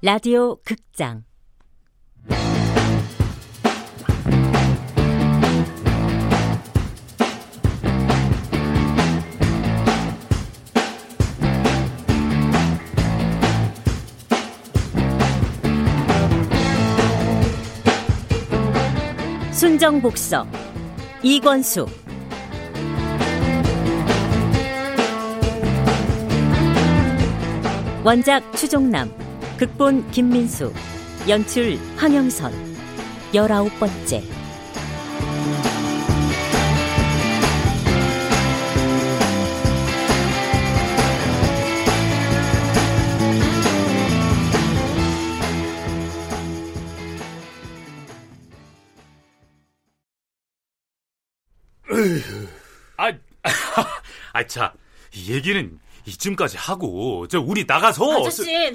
라디오 극장. 순정복서 이권수. 원작 추종남 극본 김민수 연출 황영선 열아홉 번째 아, 아, 얘기는 이쯤까지 하고, 저, 우리 나가서. 아저씨,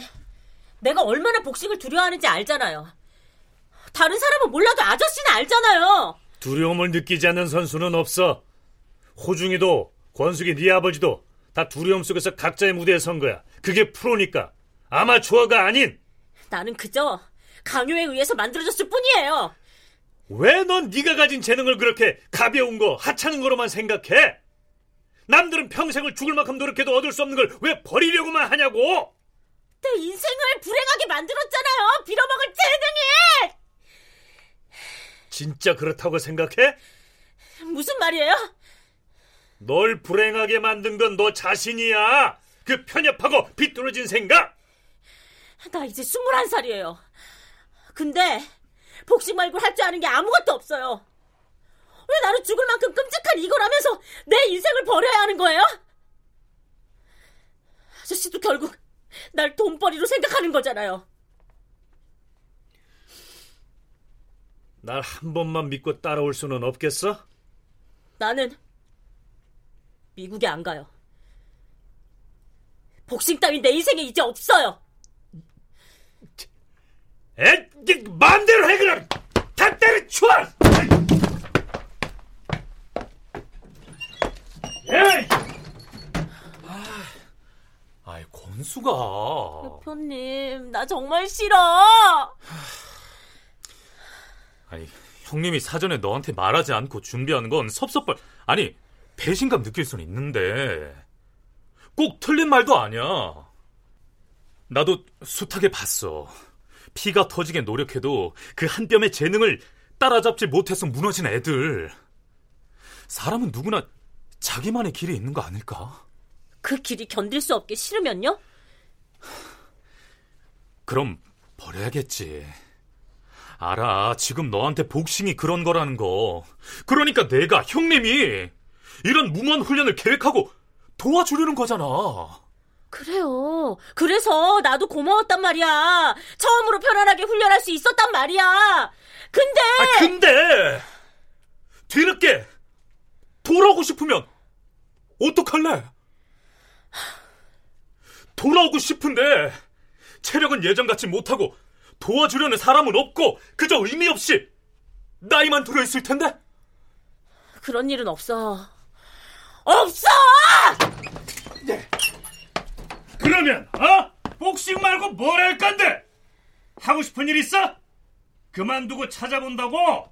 내가 얼마나 복싱을 두려워하는지 알잖아요. 다른 사람은 몰라도 아저씨는 알잖아요. 두려움을 느끼지 않는 선수는 없어. 호중이도, 권숙이 네 아버지도 다 두려움 속에서 각자의 무대에 선 거야. 그게 프로니까. 아마추어가 아닌. 나는 그저 강요에 의해서 만들어졌을 뿐이에요. 왜 넌 네가 가진 재능을 그렇게 가벼운 거, 하찮은 거로만 생각해? 남들은 평생을 죽을 만큼 노력해도 얻을 수 없는 걸 왜 버리려고만 하냐고? 내 인생을 불행하게 만들었잖아요. 빌어먹을 재능이! 진짜 그렇다고 생각해? 무슨 말이에요? 널 불행하게 만든 건 너 자신이야. 그 편협하고 비뚤어진 생각. 나 이제 21살이에요. 근데 복싱 말고 할 줄 아는 게 아무것도 없어요. 왜 나는 죽을 만큼 끔찍한 이걸 하면서 내 인생을 버려야 하는 거예요? 아저씨도 결국 날 돈벌이로 생각하는 거잖아요. 날 한 번만 믿고 따라올 수는 없겠어? 나는 미국에 안 가요. 복싱 따윈 내 인생에 이제 없어요. 에, 이 마음대로 해 그럼. 다 때려 쳐. 에이! 권수가. 대표님, 나 정말 싫어. 아니, 형님이 사전에 너한테 말하지 않고 준비하는 건 섭섭할, 아니, 배신감 느낄 수는 있는데. 꼭 틀린 말도 아니야. 나도 숱하게 봤어. 피가 터지게 노력해도 그 한 뼘의 재능을 따라잡지 못해서 무너진 애들. 사람은 누구나 자기만의 길이 있는 거 아닐까? 그 길이 견딜 수 없게 싫으면요? 그럼 버려야겠지. 알아. 지금 너한테 복싱이 그런 거라는 거. 그러니까 내가 형님이 이런 무모한 훈련을 계획하고 도와주려는 거잖아. 그래요. 그래서 나도 고마웠단 말이야. 처음으로 편안하게 훈련할 수 있었단 말이야. 근데 아, 근데 뒤늦게 돌아오고 싶으면 어떡할래? 돌아오고 싶은데 체력은 예전같이 못하고 도와주려는 사람은 없고 그저 의미 없이 나이만 들어있을 텐데 그런 일은 없어. 없어! 그러면 어? 복싱 말고 뭘 할 건데? 하고 싶은 일 있어? 그만두고 찾아본다고?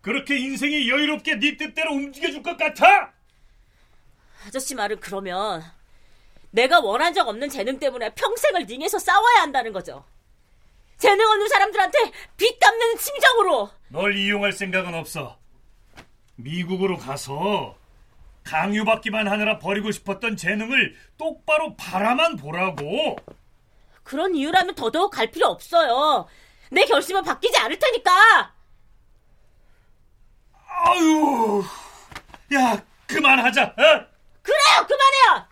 그렇게 인생이 여유롭게 네 뜻대로 움직여줄 것 같아? 아저씨 말은 그러면 내가 원한 적 없는 재능 때문에 평생을 링에서 싸워야 한다는 거죠. 재능 없는 사람들한테 빚 갚는 심정으로. 널 이용할 생각은 없어. 미국으로 가서 강요받기만 하느라 버리고 싶었던 재능을 똑바로 바라만 보라고. 그런 이유라면 더더욱 갈 필요 없어요. 내 결심은 바뀌지 않을 테니까. 아유, 야 그만하자. 어? 그래요, 그만해요.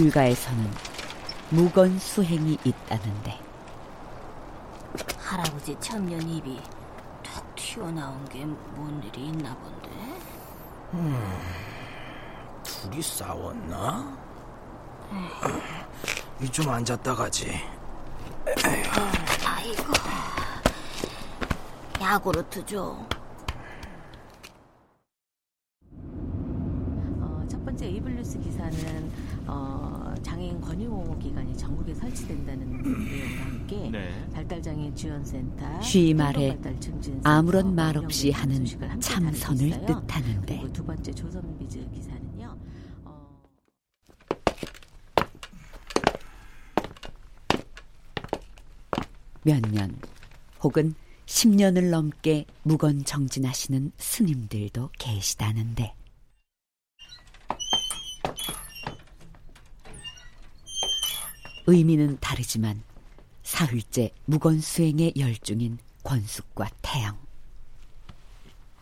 불가에서는 무건 수행이 있다는데 할아버지 천년 입이 툭 튀어나온 게 뭔 일이 있나 본데? 음, 둘이 싸웠나? 이 좀 앉았다 가지. 아이고, 야구르트 줘. 어, 첫 이블뉴스 기사는 어, 장애인 권익 기관이 전국에 설치된다는 내용과 함께 네. 발달장애 지원센터, 쉬 말해 발달 증진센터, 아무런 말 없이 운영 하는 참선을. 뜻하는데 두 번째 조선비즈 기사는요. 어, 몇년 혹은 10년을 넘게 무건 정진하시는 스님들도 계시다는데 의미는 다르지만 사흘째 무건 수행에 열중인 권숙과 태양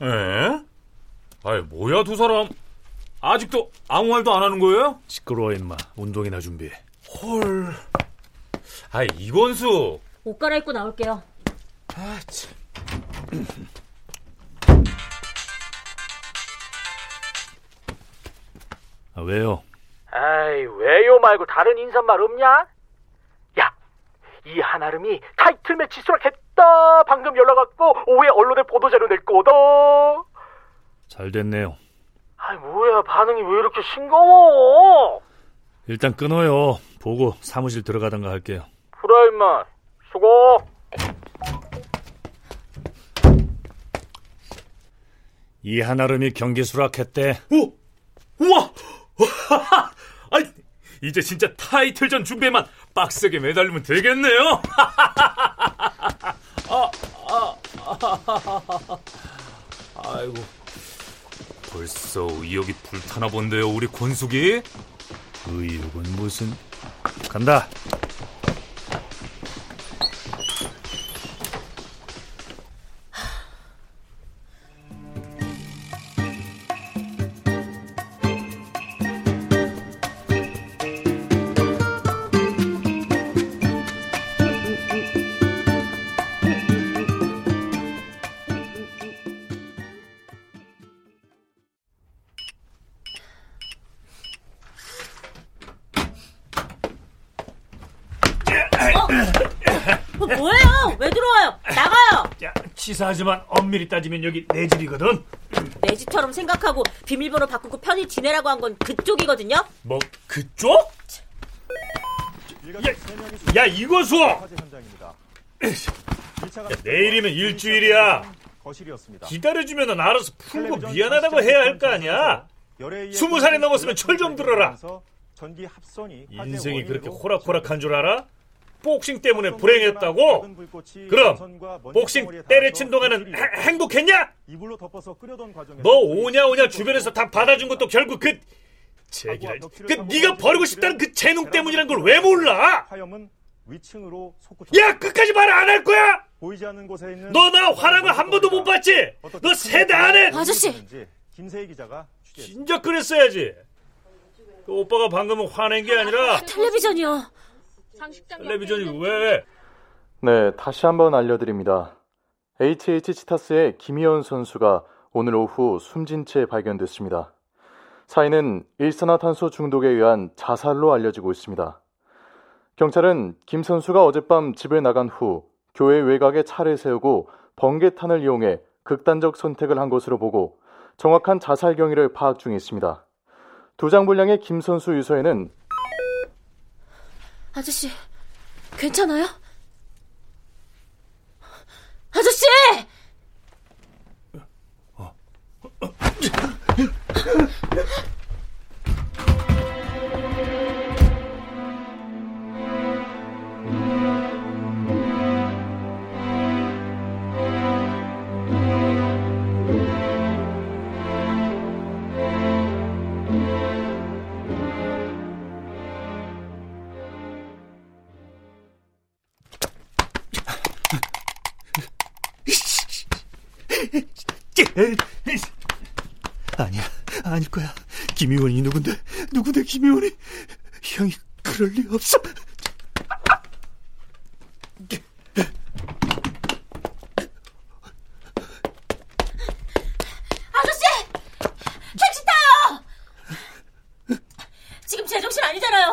에? 아이 뭐야 두 사람 아직도 아무 말도 안 하는 거예요? 시끄러워 임마. 운동이나 준비해. 헐. 아이 이건수. 옷 갈아입고 나올게요. 아 참. 아, 왜요? 아이, 왜요 말고 다른 인사말 없냐? 야, 이 한아름이 타이틀 매치 수락했다. 방금 연락 왔고 오후에 언론에 보도 자료 낼 거다. 잘 됐네요. 아이, 뭐야, 반응이 왜 이렇게 싱거워? 일단 끊어요. 보고 사무실 들어가던가 할게요. 그래, 임마. 수고. 이 한아름이 경기 수락했대. 오, 우와. 아이 이제 진짜 타이틀전 준비에만 빡세게 매달리면 되겠네요. 아, 아, 아, 아이고. 벌써 의욕이 불타나 본데요, 우리 권숙이. 의욕은 무슨? 간다. 치사하지만 엄밀히 따지면 여기 내 집이거든. 내 집처럼 생각하고 비밀번호 바꾸고 편히 지내라고 한 건 그쪽이거든요. 뭐 그쪽? 야, 야 이거수. 야, 내일이면 일주일이야. 기다려주면 알아서 풀고 미안하다고 해야 할 거 아니야. 스무 살이 넘었으면 철 좀 들어라. 인생이 그렇게 호락호락한 줄 알아? 복싱 때문에 불행했다고? 그럼 복싱 때려친 동안은 해- 행복했냐? 너 오냐 오냐 주변에서 다 받아준 것도 결국 그 제기랄 그 네가 버리고 싶다는 그 재능 때문이란 걸 왜 몰라? 위층으로 야 끝까지 말 안 할 거야? 보이지 않는 곳에 있는 너 나 화난 거한 번도 못 봤지? 너 세대 안에 아저씨! 김세희 기자가 진작 그랬어야지. 그 오빠가 방금은 화낸 게 아니라 텔레비전이요. 텔레비전이 왜? 네, 다시 한번 알려드립니다. HH 치타스의 김희연 선수가 오늘 오후 숨진 채 발견됐습니다. 사인은 일산화탄소 중독에 의한 자살로 알려지고 있습니다. 경찰은 김 선수가 어젯밤 집을 나간 후 교회 외곽에 차를 세우고 번개탄을 이용해 극단적 선택을 한 것으로 보고 정확한 자살 경위를 파악 중에 있습니다. 두 장 분량의 김 선수 유서에는 아저씨, 괜찮아요? 아저씨! 아니야, 아닐 거야. 김희원이 누군데? 누군데 김희원이? 형이 그럴 리 없어. 아저씨! 택시 타요! 지금 제정신 아니잖아요.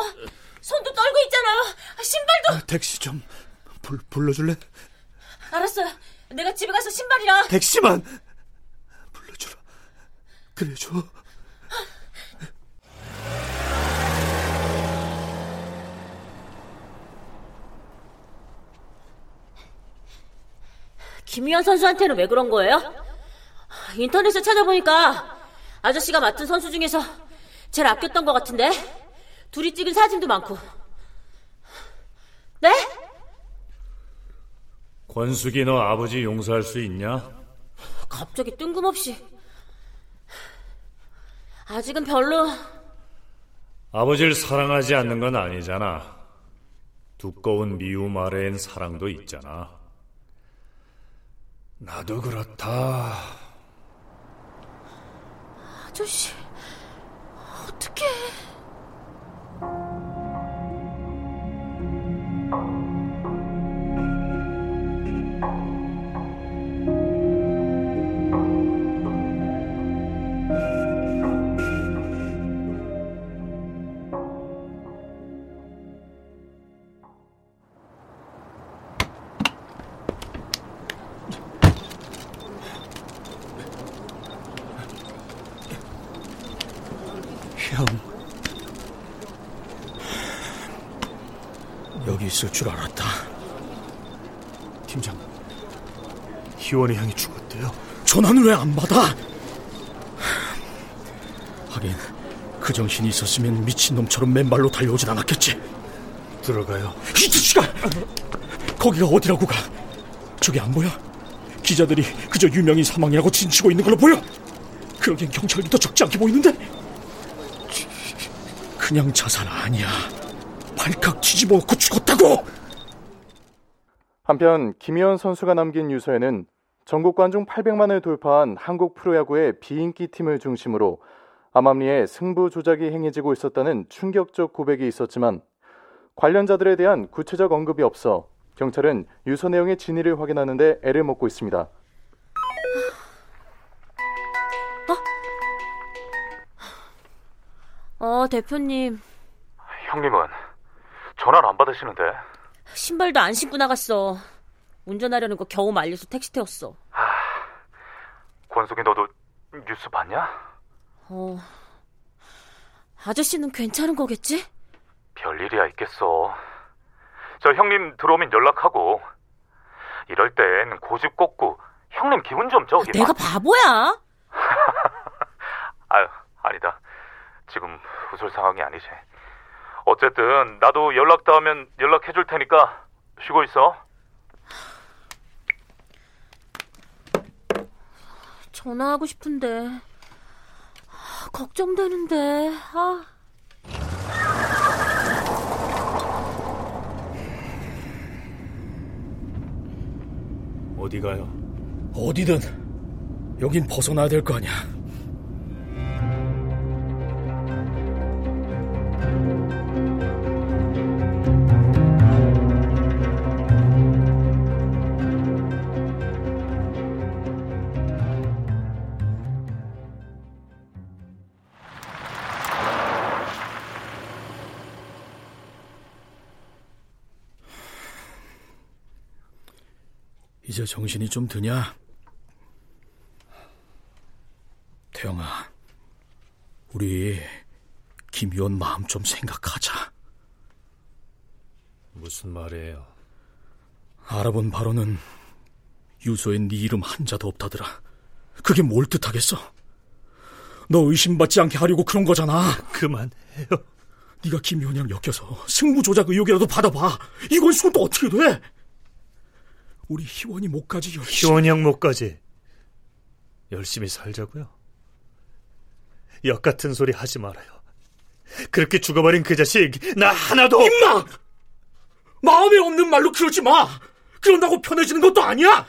손도 떨고 있잖아요. 신발도. 택시 좀 불, 불러줄래? 알았어요. 내가 집에 가서 신발이랑. 택시만 불러주라. 그래 줘. 김희연 선수한테는 왜 그런 거예요? 인터넷에 찾아보니까 아저씨가 맡은 선수 중에서 제일 아꼈던 것 같은데 둘이 찍은 사진도 많고 네? 권숙이 너 아버지 용서할 수 있냐? 갑자기 뜬금없이 아직은 별로 아버지를 사랑하지 않는 건 아니잖아. 두꺼운 미움 아래엔 사랑도 있잖아. 나도 그렇다. 아저씨 여기 있을 줄 알았다. 팀장, 희원이 형이 죽었대요. 전화는 왜 안 받아? 하긴 그 정신이 있었으면 미친놈처럼 맨발로 달려오진 않았겠지. 들어가요. 이 자식아! 거기가 어디라고 가? 저기 안 보여? 기자들이 그저 유명인 사망이라고 진치고 있는 걸로 보여? 그러기엔 경찰도 적지 않게 보이는데? 그냥 자살 아니야. 발칵 뒤집어 놓고 죽었다고! 한편 김희원 선수가 남긴 유서에는 전국 관중 800만을 돌파한 한국 프로야구의 비인기 팀을 중심으로 암암리에 승부 조작이 행해지고 있었다는 충격적 고백이 있었지만 관련자들에 대한 구체적 언급이 없어 경찰은 유서 내용의 진위를 확인하는데 애를 먹고 있습니다. 어 대표님 형님은 전화를 안 받으시는데. 신발도 안 신고 나갔어 운전하려는 거 겨우 말려서 택시 태웠어 권숙이 너도 뉴스 봤냐? 어 아저씨는 괜찮은 거겠지? 별일이야 있겠어. 저 형님 들어오면 연락하고. 이럴 땐 고집 꺾고 형님 기분 좀 저기. 내가 바보야 아유 아니다. 지금 웃을 상황이 아니지. 어쨌든 나도 연락 닿으면 연락해 줄 테니까 쉬고 있어. 전화하고 싶은데 아, 걱정되는데 아. 어디 가요? 어디든 여긴 벗어나야 될 거 아니야. 이제 정신이 좀 드냐? 태영아, 우리 김유원 마음 좀 생각하자. 무슨 말이에요? 알아본 바로는 유서에 네 이름 한자도 없다더라. 그게 뭘 뜻하겠어? 너 의심받지 않게 하려고 그런 거잖아. 그만해요. 네가 김유원이랑 엮여서 승부 조작 의혹이라도 받아봐. 이건 손도 어떻게 돼? 우리 희원이 목까지 열심히 희원이 형 목까지 열심히 살자고요. 역 같은 소리 하지 말아요. 그렇게 죽어버린 그 자식 나 하나도 임마! 마음에 없는 말로 그러지 마. 그런다고 편해지는 것도 아니야.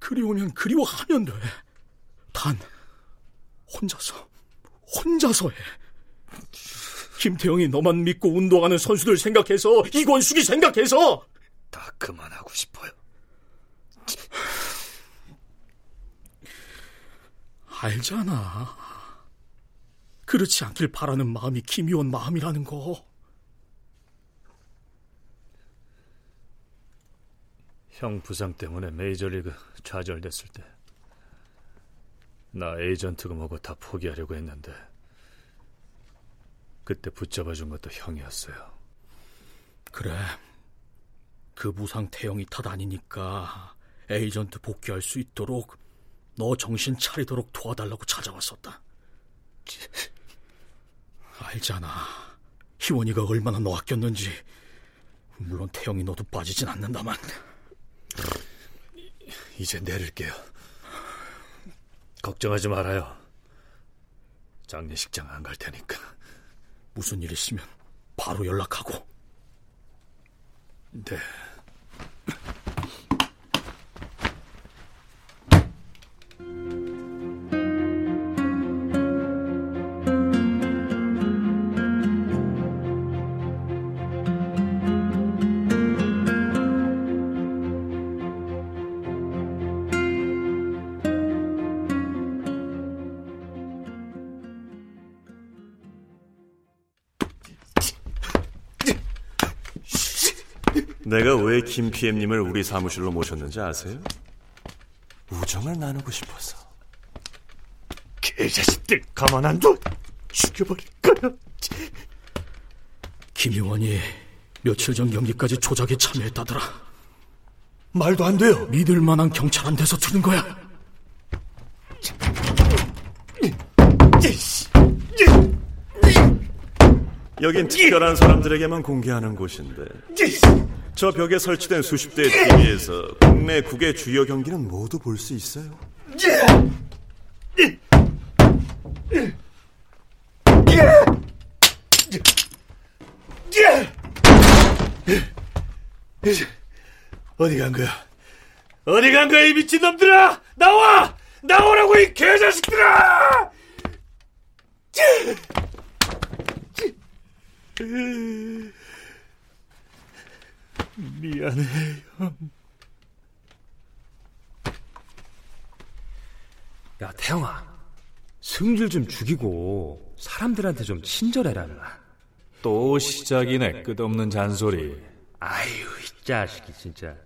그리우면 그리워하면 돼. 단 혼자서 혼자서 해. 김태형이 너만 믿고 운동하는 선수들 생각해서 이권숙이 생각해서 다 그만하고 싶어요. 알잖아. 그렇지 않길 바라는 마음이 김의원 마음이라는 거. 형 부상 때문에 메이저리그 좌절됐을 때 나 에이전트가 뭐고 다 포기하려고 했는데 그때 붙잡아준 것도 형이었어요. 그래. 그 부상 태형이 탓 아니니까 에이전트 복귀할 수 있도록 너 정신 차리도록 도와달라고 찾아왔었다. 알잖아. 희원이가 얼마나 너 아꼈는지. 물론 태영이 너도 빠지진 않는다만. 이제 내릴게요. 걱정하지 말아요. 장례식장 안 갈 테니까. 무슨 일 있으면 바로 연락하고. 네. 내가 왜 김 PM님을 우리 사무실로 모셨는지 아세요? 우정을 나누고 싶어서. 개자식들 가만 안 둬! 죽여버릴 거야. 김의원이 며칠 전 경기까지 조작에 참여했다더라. 말도 안 돼요. 믿을 만한 경찰 안 돼서 들은 거야. 여긴 특별한 사람들에게만 공개하는 곳인데 저 벽에 설치된 수십 대의 TV에서 국내 국외 주요 경기는 모두 볼 수 있어요. 어디 간 거야? 어디 간 거야, 이 미친놈들아! 나와! 나오라고, 이 개자식들아! 미안해, 형. 야, 태영아. 승질 좀 죽이고 사람들한테 좀 친절해라. 또 시작이네, 끝없는 잔소리. 아유, 이 자식이 진짜.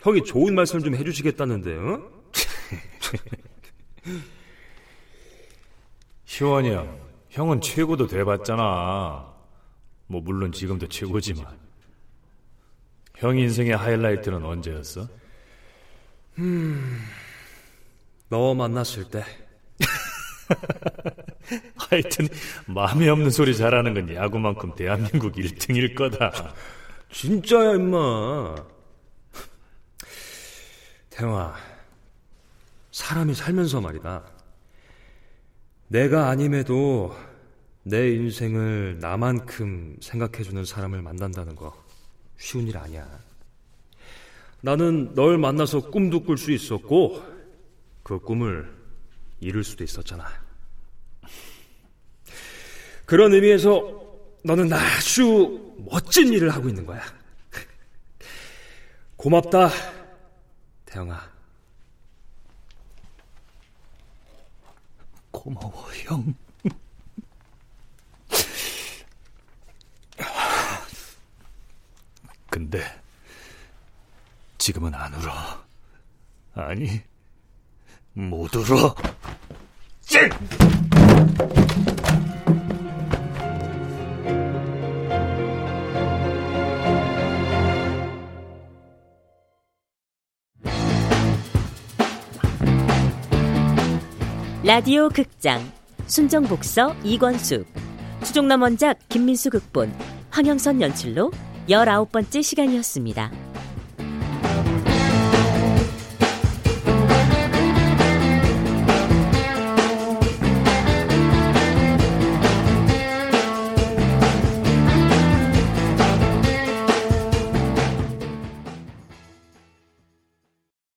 형이 좋은 말씀 좀 해주시겠다는데, 어? 희원이 형, 형은 최고도 돼봤잖아. 뭐 물론 지금도 최고지만. 형 인생의 하이라이트는 언제였어? 음, 너 만났을 때. 하여튼 마음에 없는 소리 잘하는 건 야구만큼 대한민국 1등일 거다. 진짜야, 임마. 태영아, 사람이 살면서 말이다. 내가 아님에도 내 인생을 나만큼 생각해주는 사람을 만난다는 거 쉬운 일 아니야. 나는 널 만나서 꿈도 꿀 수 있었고, 그 꿈을 이룰 수도 있었잖아. 그런 의미에서 너는 아주 멋진 일을 하고 있는 거야. 고맙다, 태영아. 고마워, 형. 근데 지금은 안 울어. 아니, 못 울어. 찡! 라디오 극장 순정복서 이권숙 추종남 원작 김민수 극본 황영선 연출로 열아홉 번째 시간이었습니다.